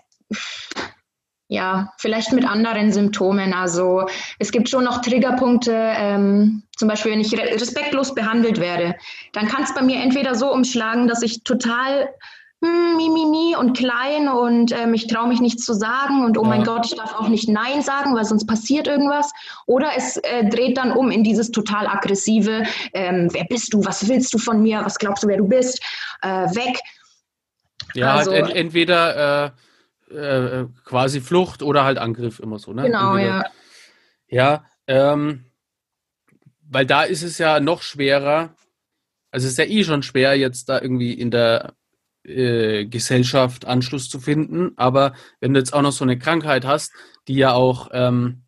ja vielleicht mit anderen Symptomen. Also es gibt schon noch Triggerpunkte, ähm, zum Beispiel, wenn ich re respektlos behandelt werde, dann kann es bei mir entweder so umschlagen, dass ich total hm, mi, mi, mi und klein und ähm, ich traue mich nichts zu sagen und oh mein Ja. Gott, ich darf auch nicht Nein sagen, weil sonst passiert irgendwas. Oder es äh, dreht dann um in dieses total aggressive, ähm, wer bist du, was willst du von mir, was glaubst du, wer du bist, äh, weg. ja also- halt ent, entweder äh, äh, quasi Flucht oder halt Angriff immer so, ne? Genau, Entweder- ja. Ja, ähm, weil da ist es ja noch schwerer. Also es ist ja eh schon schwer, jetzt da irgendwie in der äh, Gesellschaft Anschluss zu finden. Aber wenn du jetzt auch noch so eine Krankheit hast, die ja auch, ähm,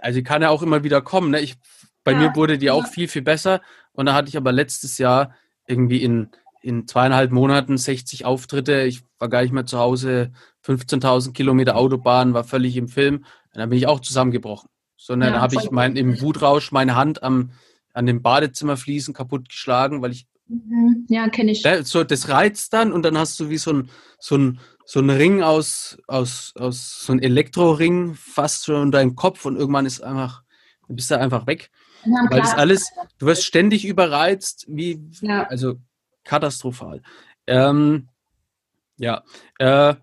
also die kann ja auch immer wieder kommen. Ne? Ich, bei ja. mir wurde die auch viel, viel besser. Und da hatte ich aber letztes Jahr irgendwie in, in zweieinhalb Monaten 60 Auftritte. Ich war gar nicht mehr zu Hause, 15.000 Kilometer Autobahn, war völlig im Film. Und dann bin ich auch zusammengebrochen. Sondern ja, habe ich mein, im Wutrausch meine Hand am, an den Badezimmerfliesen kaputt geschlagen, weil ich Mhm. Ja, kenne ich. So, das reizt dann und dann hast du wie so ein, so ein, so ein Ring aus, aus, aus so ein Elektroring fast schon in deinem Kopf und irgendwann ist einfach, du bist da einfach weg. Ja, weil das alles, du wirst ständig überreizt, wie, ja. also katastrophal. Ähm, ja. Äh,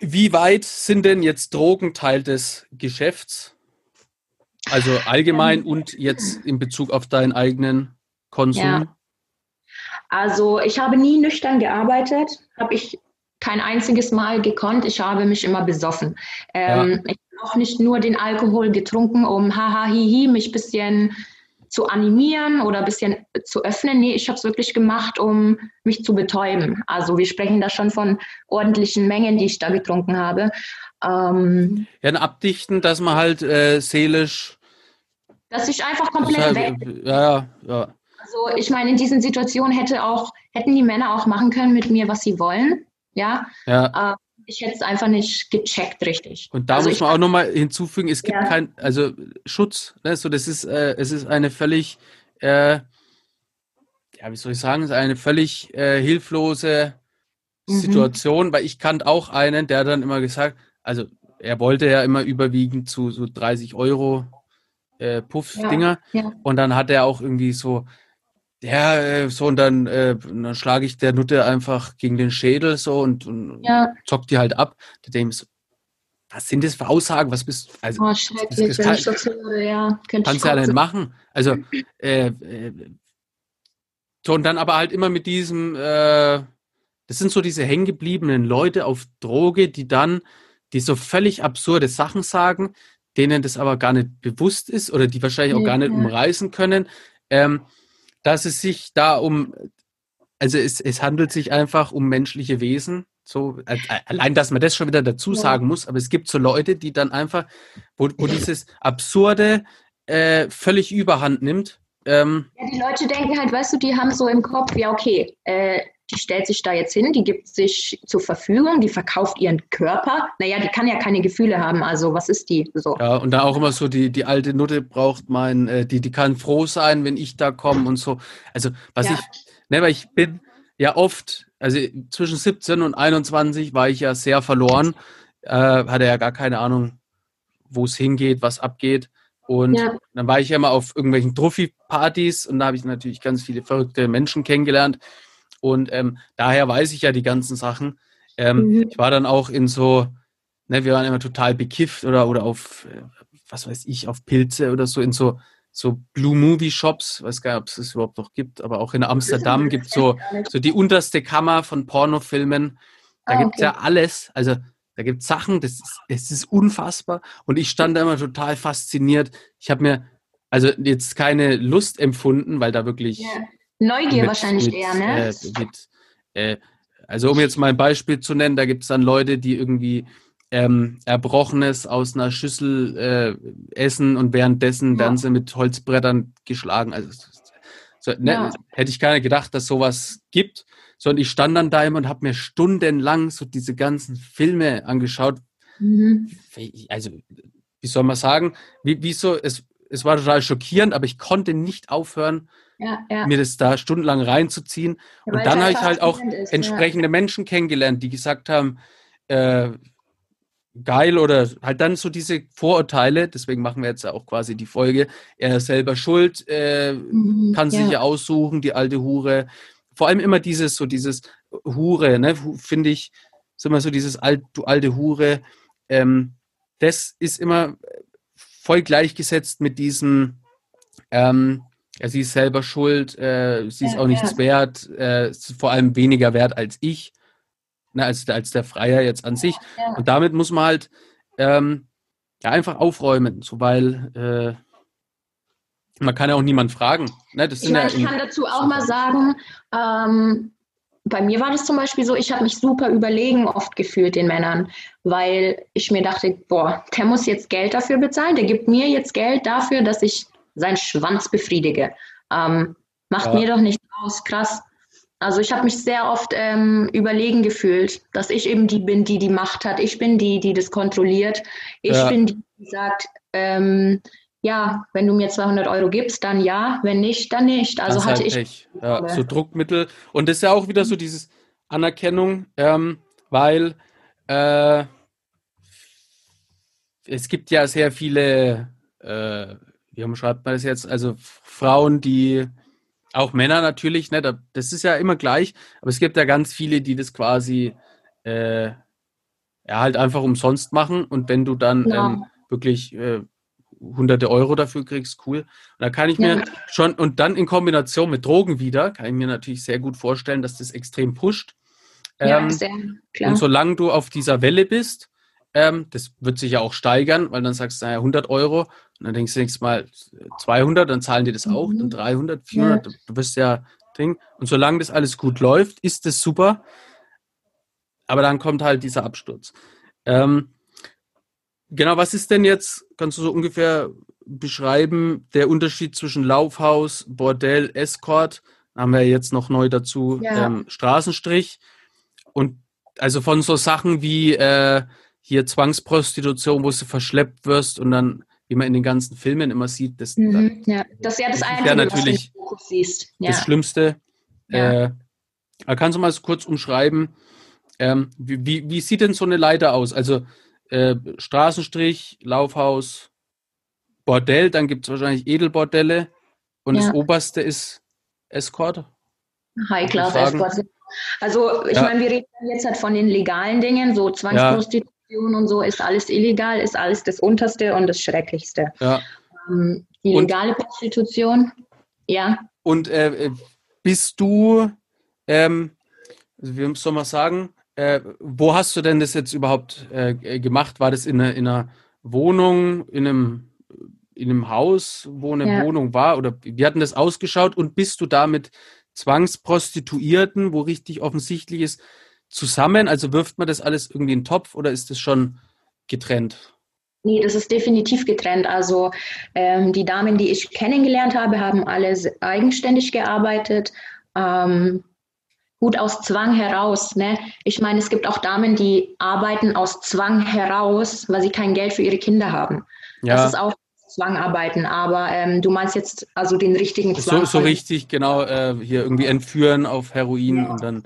wie weit sind denn jetzt Drogen Teil des Geschäfts? Also allgemein ähm, und jetzt in Bezug auf deinen eigenen Konsum? Ja. Also ich habe nie nüchtern gearbeitet, habe ich kein einziges Mal gekonnt. Ich habe mich immer besoffen. Ähm, ja. Ich habe auch nicht nur den Alkohol getrunken, um haha hihi mich ein bisschen zu animieren oder ein bisschen zu öffnen. Nee, ich habe es wirklich gemacht, um mich zu betäuben. Also wir sprechen da schon von ordentlichen Mengen, die ich da getrunken habe. Ähm, ja, ein Abdichten, dass man halt äh, seelisch. Dass ich einfach komplett halt, weg. Ja, ja, ja. Also ich meine, in diesen Situationen hätte auch, hätten die Männer auch machen können mit mir, was sie wollen. Ja. ja. Äh, ich hätte es einfach nicht gecheckt, richtig. Und da also muss man auch nochmal hinzufügen, es gibt ja. kein, also Schutz, ne? so, das ist, äh, es ist eine völlig, äh, ja, wie soll ich sagen, es ist eine völlig äh, hilflose mhm. Situation, weil ich kannte auch einen, der dann immer gesagt, also er wollte ja immer überwiegend zu so 30 Euro äh, Puff-Dinger ja, ja. und dann hat er auch irgendwie so ja, äh, so und dann, äh, dann schlage ich der Nutte einfach gegen den Schädel so und, und ja. zock die halt ab. Da denke ich so, was sind das für Aussagen? Was bist also, oh, schrecklich, das, das kann, ich das höre, ja. Kannst du ja nicht machen. Also, äh, äh, so und dann aber halt immer mit diesem, äh, das sind so diese hängengebliebenen Leute auf Droge, die dann, die so völlig absurde Sachen sagen, denen das aber gar nicht bewusst ist oder die wahrscheinlich auch gar nicht umreißen können. Ähm, dass es sich da um, also es, es handelt sich einfach um menschliche Wesen. So, allein, dass man das schon wieder dazu sagen muss, aber es gibt so Leute, die dann einfach, wo, wo dieses Absurde äh, völlig überhand nimmt. Ähm, ja, die Leute denken halt, weißt du, die haben so im Kopf, ja, okay, äh, die stellt sich da jetzt hin, die gibt sich zur Verfügung, die verkauft ihren Körper. Naja, die kann ja keine Gefühle haben, also was ist die so? Ja, und da auch immer so, die, die alte Nutte braucht mein, äh, die, die kann froh sein, wenn ich da komme und so. Also, was ja. ich, ne, weil ich bin ja oft, also zwischen 17 und 21 war ich ja sehr verloren, äh, hatte ja gar keine Ahnung, wo es hingeht, was abgeht. Und ja. dann war ich ja immer auf irgendwelchen Trophy-Partys und da habe ich natürlich ganz viele verrückte Menschen kennengelernt. Und ähm, daher weiß ich ja die ganzen Sachen. Ähm, mhm. Ich war dann auch in so, ne, wir waren immer total bekifft oder, oder auf, äh, was weiß ich, auf Pilze oder so, in so, so Blue Movie Shops, weiß gar nicht, ob es das überhaupt noch gibt, aber auch in Amsterdam gibt es so, so die unterste Kammer von Pornofilmen. Da ah, gibt es ja alles. Also da gibt es Sachen, das ist, es ist unfassbar. Und ich stand da immer total fasziniert. Ich habe mir also jetzt keine Lust empfunden, weil da wirklich yeah. Neugier mit, wahrscheinlich mit, eher, ne? Äh, mit, äh, also um jetzt mal ein Beispiel zu nennen, da gibt es dann Leute, die irgendwie ähm, Erbrochenes aus einer Schüssel äh, essen und währenddessen ja. werden sie mit Holzbrettern geschlagen. Also so, ne, ja. hätte ich gar nicht gedacht, dass sowas gibt. Sondern ich stand dann da immer und habe mir stundenlang so diese ganzen Filme angeschaut. Mhm. Also, wie soll man sagen, wie, wie so, es, es war total schockierend, aber ich konnte nicht aufhören, ja, ja. mir das da stundenlang reinzuziehen. Ja, und dann habe ich halt auch ist, entsprechende Menschen kennengelernt, die gesagt haben, äh, geil oder halt dann so diese Vorurteile, deswegen machen wir jetzt auch quasi die Folge, er ist selber schuld, äh, mhm, kann sich ja aussuchen, die alte Hure. Vor allem immer dieses, so dieses Hure, ne, finde ich, ist immer so dieses alt, du alte Hure, ähm, das ist immer voll gleichgesetzt mit diesem, ähm, ja, sie ist selber schuld, äh, sie ist ja, auch nichts ja. wert, äh, vor allem weniger wert als ich, ne, als, als der Freier jetzt an sich. Und damit muss man halt ähm, ja, einfach aufräumen, so weil äh, man kann ja auch niemand fragen. Ne? Das ich, meine, ich kann dazu auch mal sagen, ähm, bei mir war das zum Beispiel so, ich habe mich super überlegen oft gefühlt den Männern, weil ich mir dachte, boah, der muss jetzt Geld dafür bezahlen, der gibt mir jetzt Geld dafür, dass ich seinen Schwanz befriedige. Ähm, macht ja. mir doch nicht aus, krass. Also ich habe mich sehr oft ähm, überlegen gefühlt, dass ich eben die bin, die die Macht hat. Ich bin die, die das kontrolliert. Ich ja. bin die, die sagt, ähm, ja, wenn du mir 200 Euro gibst, dann ja, wenn nicht, dann nicht. Also das hatte halt ich. Ja, so Druckmittel. Und das ist ja auch wieder so dieses Anerkennung, ähm, weil äh, es gibt ja sehr viele, äh, wie schreibt man das jetzt, also Frauen, die auch Männer natürlich, ne, das ist ja immer gleich, aber es gibt ja ganz viele, die das quasi äh, ja halt einfach umsonst machen und wenn du dann ja. ähm, wirklich äh, hunderte Euro dafür kriegst, cool. Und da kann ich mir ja. schon, und dann in Kombination mit Drogen wieder, kann ich mir natürlich sehr gut vorstellen, dass das extrem pusht. Ja, ähm, sehr klar. Und solange du auf dieser Welle bist, ähm, das wird sich ja auch steigern, weil dann sagst du, naja, 100 Euro, und dann denkst du nächstes Mal 200, dann zahlen die das auch, mhm. dann 300, 400, ja. du bist ja Ding. Und solange das alles gut läuft, ist das super. Aber dann kommt halt dieser Absturz. Ähm, Genau, was ist denn jetzt, kannst du so ungefähr beschreiben, der Unterschied zwischen Laufhaus, Bordell, Escort? Haben wir jetzt noch neu dazu ja. ähm, Straßenstrich. Und also von so Sachen wie äh, hier Zwangsprostitution, wo du verschleppt wirst und dann, wie man in den ganzen Filmen immer sieht, das, mhm, ja. das ist ja das, das Einzige, ja natürlich was du siehst. Ja. Das Schlimmste. Ja. Äh, kannst du mal kurz umschreiben, ähm, wie, wie, wie sieht denn so eine Leiter aus? Also äh, Straßenstrich, Laufhaus, Bordell, dann gibt es wahrscheinlich Edelbordelle und das oberste ist Escort. High-Class Escort. Also ich ja. meine, wir reden jetzt halt von den legalen Dingen, so Zwangsprostitution ja. und so ist alles illegal, ist alles das Unterste und das Schrecklichste. Ja. Ähm, die legale und, Prostitution, ja. Und äh, bist du, ähm, wie soll man sagen, äh, wo hast du denn das jetzt überhaupt äh, gemacht? War das in, eine, in einer Wohnung, in einem, in einem Haus, wo eine ja. Wohnung war? Oder wie hat denn das ausgeschaut? Und bist du da mit Zwangsprostituierten, wo richtig offensichtlich ist, zusammen? Also wirft man das alles irgendwie in den Topf oder ist das schon getrennt? Nee, das ist definitiv getrennt. Also ähm, die Damen, die ich kennengelernt habe, haben alle eigenständig gearbeitet. Ähm, gut aus Zwang heraus. Ne? Ich meine, es gibt auch Damen, die arbeiten aus Zwang heraus, weil sie kein Geld für ihre Kinder haben. Ja. Das ist auch Zwangarbeiten, aber ähm, du meinst jetzt also den richtigen Zwang. So, so richtig, genau, äh, hier irgendwie entführen auf Heroin ja. und dann.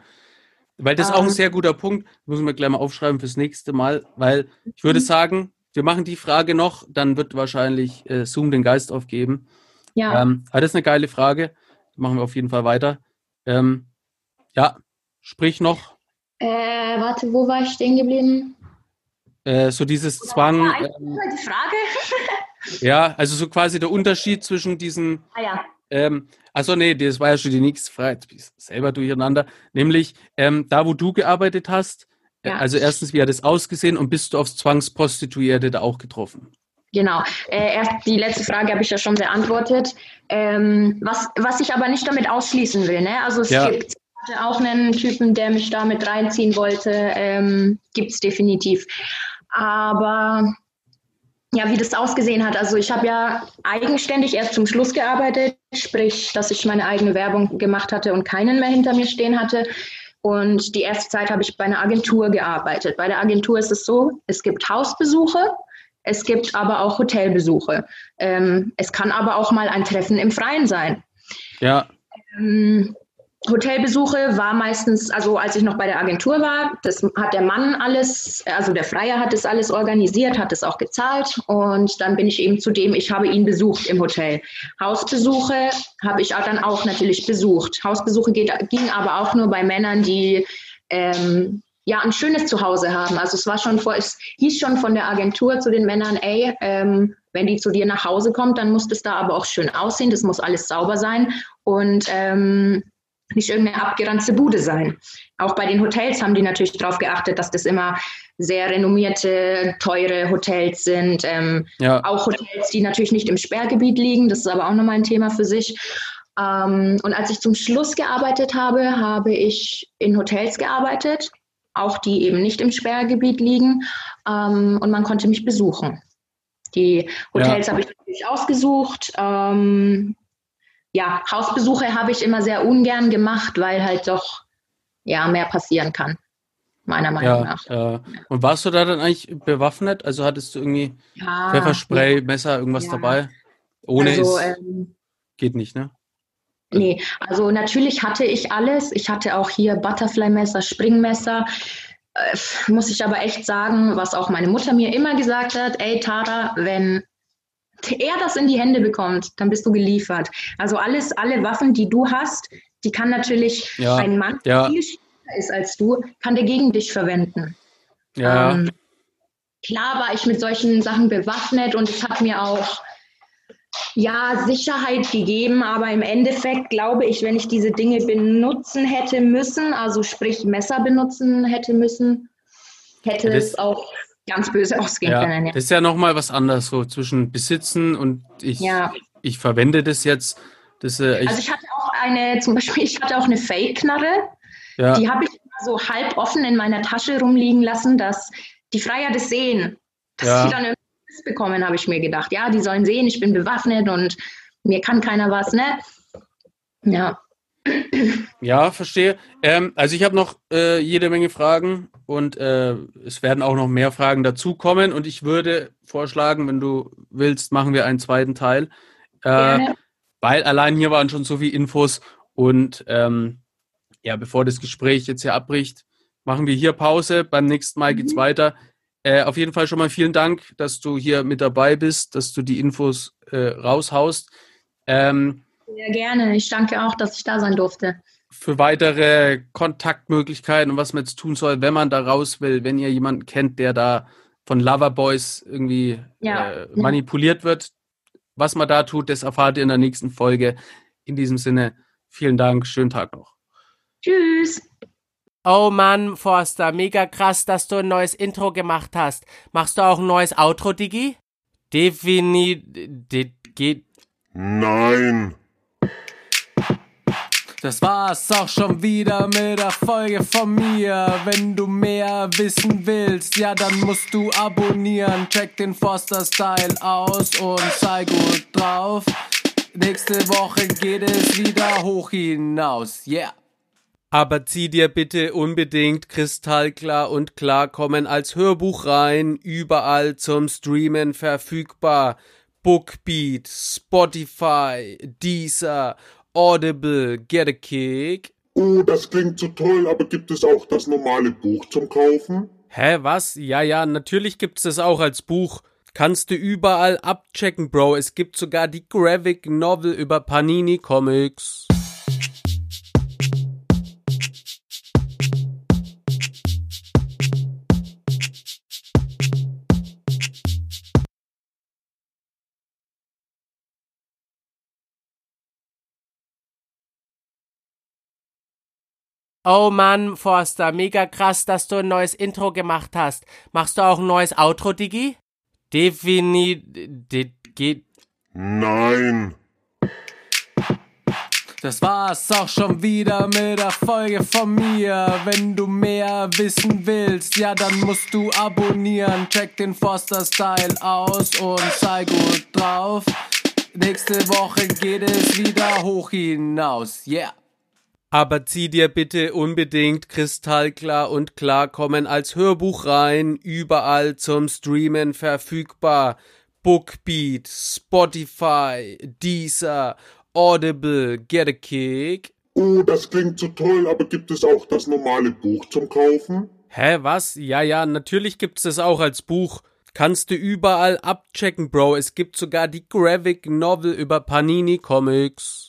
Weil das ist auch ein ähm. sehr guter Punkt, muss man gleich mal aufschreiben fürs nächste Mal, weil ich würde mhm. sagen, wir machen die Frage noch, dann wird wahrscheinlich äh, Zoom den Geist aufgeben. Ja. Ähm, aber das ist eine geile Frage. Machen wir auf jeden Fall weiter. Ähm, ja, sprich noch. Äh, warte, wo war ich stehen geblieben? Äh, so dieses Zwang. Ja, ähm, die Frage. ja, also so quasi der Unterschied zwischen diesen. Ah ja. Ähm, also nee, das war ja schon die nächste Frage, selber durcheinander. Nämlich, ähm, da wo du gearbeitet hast, äh, ja. also erstens, wie hat es ausgesehen und bist du aufs Zwangsprostituierte da auch getroffen? Genau. Äh, erst die letzte Frage habe ich ja schon beantwortet. Ähm, was, was ich aber nicht damit ausschließen will. Ne? Also es ja. gibt auch einen Typen, der mich da mit reinziehen wollte. Ähm, Gibt es definitiv. Aber ja, wie das ausgesehen hat. Also ich habe ja eigenständig erst zum Schluss gearbeitet, sprich, dass ich meine eigene Werbung gemacht hatte und keinen mehr hinter mir stehen hatte. Und die erste Zeit habe ich bei einer Agentur gearbeitet. Bei der Agentur ist es so, es gibt Hausbesuche, es gibt aber auch Hotelbesuche. Ähm, es kann aber auch mal ein Treffen im Freien sein. Ja. Ähm, Hotelbesuche war meistens, also als ich noch bei der Agentur war, das hat der Mann alles, also der Freier hat das alles organisiert, hat es auch gezahlt und dann bin ich eben zu dem, ich habe ihn besucht im Hotel. Hausbesuche habe ich auch dann auch natürlich besucht. Hausbesuche geht, gingen aber auch nur bei Männern, die ähm, ja ein schönes Zuhause haben. Also es war schon vor, es hieß schon von der Agentur zu den Männern, ey, ähm, wenn die zu dir nach Hause kommt, dann muss das da aber auch schön aussehen, das muss alles sauber sein und ähm, nicht irgendeine abgeranzte Bude sein. Auch bei den Hotels haben die natürlich darauf geachtet, dass das immer sehr renommierte, teure Hotels sind. Ähm, ja. Auch Hotels, die natürlich nicht im Sperrgebiet liegen. Das ist aber auch nochmal ein Thema für sich. Ähm, und als ich zum Schluss gearbeitet habe, habe ich in Hotels gearbeitet, auch die eben nicht im Sperrgebiet liegen. Ähm, und man konnte mich besuchen. Die Hotels ja. habe ich natürlich ausgesucht. Ähm, ja, Hausbesuche habe ich immer sehr ungern gemacht, weil halt doch ja mehr passieren kann, meiner Meinung ja, nach. Ja. Und warst du da dann eigentlich bewaffnet? Also hattest du irgendwie ja, Pfefferspray, Messer, irgendwas dabei? Ohne also, es ähm, geht nicht, ne? Nee, also natürlich hatte ich alles. Ich hatte auch hier Butterfly-Messer, Springmesser. Äh, muss ich aber echt sagen, was auch meine Mutter mir immer gesagt hat, ey Tara, wenn er das in die Hände bekommt, dann bist du geliefert. Also alles, alle Waffen, die du hast, die kann natürlich ja, ein Mann, der ja. viel stärker ist als du, kann der gegen dich verwenden. Ja. Ähm, klar war ich mit solchen Sachen bewaffnet und es hat mir auch ja, Sicherheit gegeben, aber im Endeffekt glaube ich, wenn ich diese Dinge benutzen hätte müssen, also sprich Messer benutzen hätte müssen, hätte das, es auch ganz böse ausgehen ja, können. Ja. Das ist ja nochmal was anderes, so zwischen Besitzen und ich, ja. ich verwende das jetzt. Das, äh, ich also ich hatte auch eine, zum Beispiel, ich hatte auch eine Fake-Knarre. Ja. Die habe ich so halb offen in meiner Tasche rumliegen lassen, dass die Freier das sehen. Dass ja. sie dann irgendwie bekommen, habe ich mir gedacht. Ja, die sollen sehen, ich bin bewaffnet und mir kann keiner was, ne? Ja. Ja, verstehe. Ähm, also ich habe noch äh, jede Menge Fragen und äh, es werden auch noch mehr Fragen dazukommen und ich würde vorschlagen, wenn du willst, machen wir einen zweiten Teil. Äh, weil allein hier waren schon so viele Infos und ähm, ja, bevor das Gespräch jetzt hier abbricht, machen wir hier Pause. Beim nächsten Mal geht's mhm. weiter. Äh, auf jeden Fall schon mal vielen Dank, dass du hier mit dabei bist, dass du die Infos äh, raushaust. Ähm, Sehr gerne. Ich danke auch, dass ich da sein durfte für weitere Kontaktmöglichkeiten und was man jetzt tun soll, wenn man da raus will, wenn ihr jemanden kennt, der da von Loverboys irgendwie ja, äh, manipuliert wird. Was man da tut, das erfahrt ihr in der nächsten Folge. In diesem Sinne, vielen Dank, schönen Tag noch. Tschüss. Oh Mann, Forster, mega krass, dass du ein neues Intro gemacht hast. Machst du auch ein neues Outro, Digi? Definitiv. Geht. Nein. Das war's auch schon wieder mit der Folge von mir. Wenn du mehr wissen willst, ja, dann musst du abonnieren. Check den Forster Style aus und sei gut drauf. Nächste Woche geht es wieder hoch hinaus. Yeah. Aber zieh dir bitte unbedingt kristallklar und klarkommen als Hörbuch rein, überall zum Streamen verfügbar. Bookbeat, Spotify, Deezer Audible, Get a Kick. Oh, das klingt so toll, aber gibt es auch das normale Buch zum Kaufen? Hä, was? Ja, ja, natürlich gibt's das auch als Buch. Kannst du überall abchecken, Bro. Es gibt sogar die Graphic Novel über Panini Comics. Oh Mann, Forster, mega krass, dass du ein neues Intro gemacht hast. Machst du auch ein neues Outro, Digi? Definitiv. Geht. Nein. Das war's auch schon wieder mit der Folge von mir. Wenn du mehr wissen willst, ja, dann musst du abonnieren. Check den Forster Style aus und sei gut drauf. Nächste Woche geht es wieder hoch hinaus. Yeah. Aber zieh dir bitte unbedingt kristallklar und klarkommen als Hörbuch rein, überall zum Streamen verfügbar. Bookbeat, Spotify, Deezer, Audible, Get a Kick. Oh, das klingt so toll, aber gibt es auch das normale Buch zum Kaufen? Hä, was? Ja, ja, natürlich gibt's das auch als Buch. Kannst du überall abchecken, Bro. Es gibt sogar die Graphic Novel über Panini Comics.